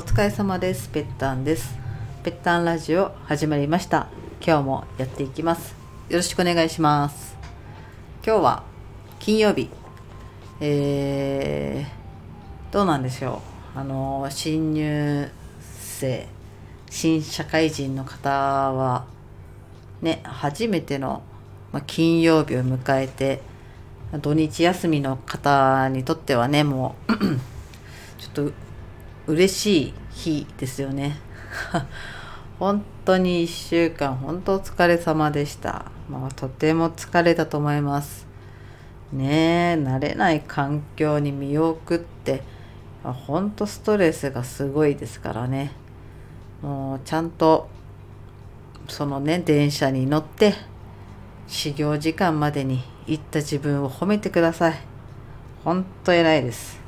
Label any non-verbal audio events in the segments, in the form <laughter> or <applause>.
お疲れ様です。ぺったんです。ぺったんラジオ始まりました。今日もやっていきます。よろしくお願いします。今日は金曜日。えー、どうなんでしょう。あの新入生新社会人の方はね初めての、ま金曜日を迎えて土日休みの方にとってはねもう <clears throat> ちょっと嬉しい日ですよね。<laughs> 本当に1週間本当お疲れ様でした、まあ、とても疲れたと思います。ねえ慣れない環境に身を送って本当ストレスがすごいですからね。もうちゃんとそのね電車に乗って始業時間までに行った自分を褒めてください。本当偉いです。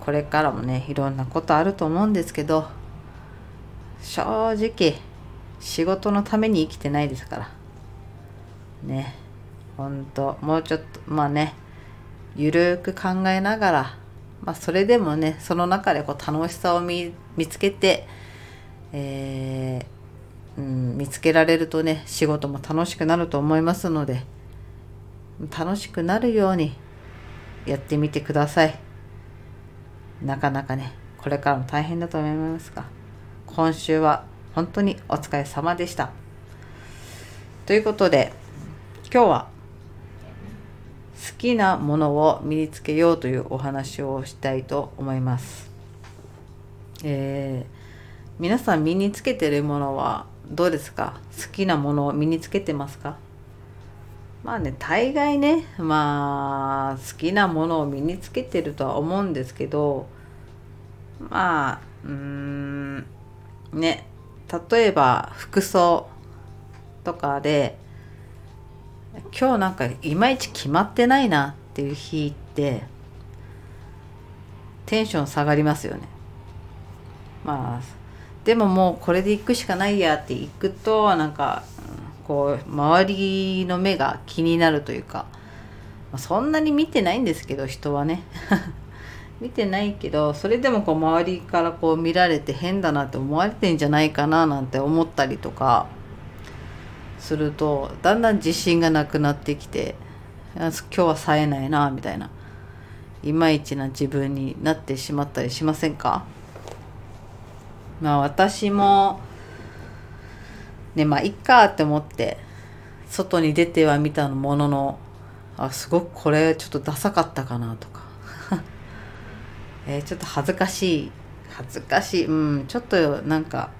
これからもねいろんなことあると思うんですけど正直仕事のために生きてないですからねほんともうちょっとまあねゆるく考えながらまあそれでもねその中でこう楽しさを見つけて、えー、うん、見つけられるとね仕事も楽しくなると思いますので楽しくなるようにやってみてください。なかなかねこれからも大変だと思いますが今週は本当にお疲れ様でした。ということで今日は好きなものを身につけようというお話をしたいと思います。えー、皆さん身につけてるものはどうですか？好きなものを身につけてますか？まあね大概ねまあ好きなものを身につけてるとは思うんですけどまあうんね例えば服装とかで今日なんかいまいち決まってないなっていう日ってテンション下がりますよね。まあでももうこれで行くしかないやって行くとなんかこう周りの目が気になるというかまあそんなに見てないんですけど人はね。<laughs> 見てないけどそれでもこう周りからこう見られて変だなって思われてんじゃないかななんて思ったりとかするとだんだん自信がなくなってきて今日は冴えないなみたいないまいちな自分になってしまったりしませんか？まあ私もねまあいっかって思って外に出てはみたもののあすごくこれちょっとダサかったかなとか。<laughs> え、ちょっと恥ずかしい。恥ずかしい。うんちょっとなんか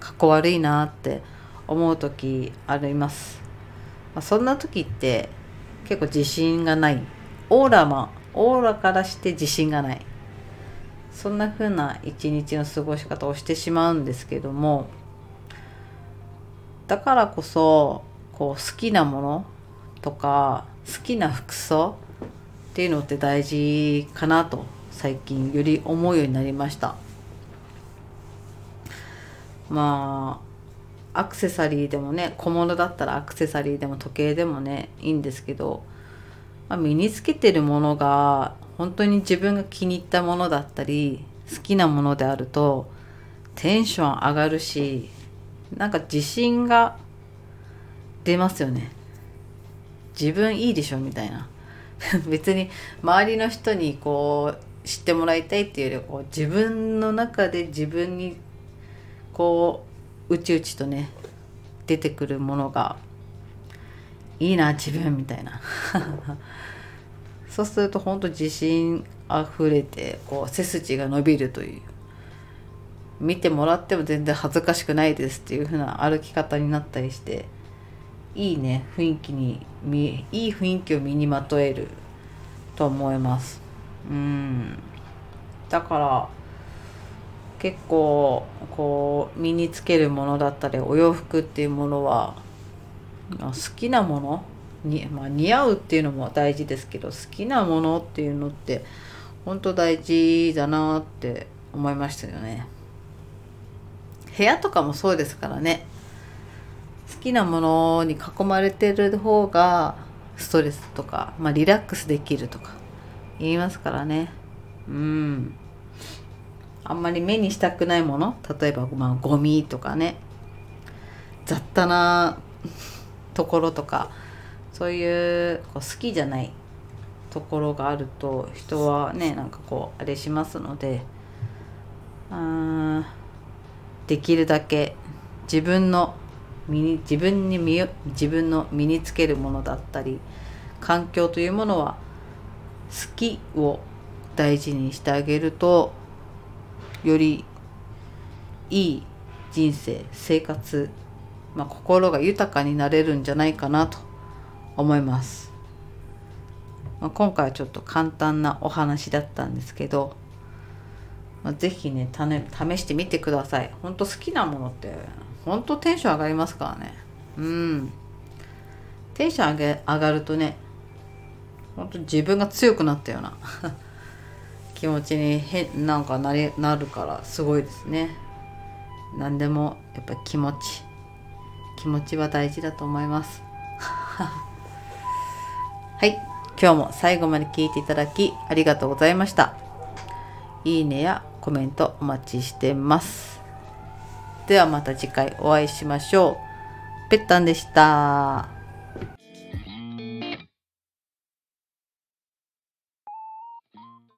かっこ悪いなって思う時あります、まあ、そんな時って結構自信がない。オーラまオーラからして自信がない。そんな風な一日の過ごし方をしてしまうんですけどもだからこそこう好きなものとか好きな服装っていうのって大事かなと最近より思うようになりました。まあアクセサリーでもね小物だったらアクセサリーでも時計でもねいいんですけど、まあ、身につけてるものが本当に自分が気に入ったものだったり好きなものであるとテンション上がるしなんか自信が出ますよね。自分いいでしょみたいな。<laughs> 別に周りの人にこう知ってもらいたいっていうよりこう自分の中で自分にこううちうちとね出てくるものがいいな自分みたいな。<laughs> そうすると本当自信あふれてこう背筋が伸びるという。見てもらっても全然恥ずかしくないですっていう風な歩き方になったりしていいね雰囲気にいい雰囲気を身にまとえると思いますうんだから結構こう身につけるものだったりお洋服っていうものは好きなものに、まあ、似合うっていうのも大事ですけど好きなものっていうのって本当大事だなって思いましたよね。部屋とかもそうですからね。好きなものに囲まれてる方がストレスとか、まあ、リラックスできるとか言いますからね。うん。あんまり目にしたくないもの例えばまあゴミとかね。雑多なところとかそういうこう好きじゃないところがあると人はねなんかこうあれしますので。あできるだけ自分の身に自分に身自分の身につけるものだったり環境というものは好きを大事にしてあげるとよりいい人生生活、まあ、心が豊かになれるんじゃないかなと思います。まあ、今回はちょっと簡単なお話だったんですけど、まあ、ぜひね試してみてください。ほんと好きなものってほんとテンション上がりますからね。うん。テンション上げ上がるとねほんと自分が強くなったような <laughs> 気持ちに変なんかなりなるからすごいですね。何でもやっぱ気持ち気持ちは大事だと思います。<laughs> はい今日も最後まで聞いていただきありがとうございました。いいねやコメントお待ちしてます。ではまた次回お会いしましょう。ぺったんでした。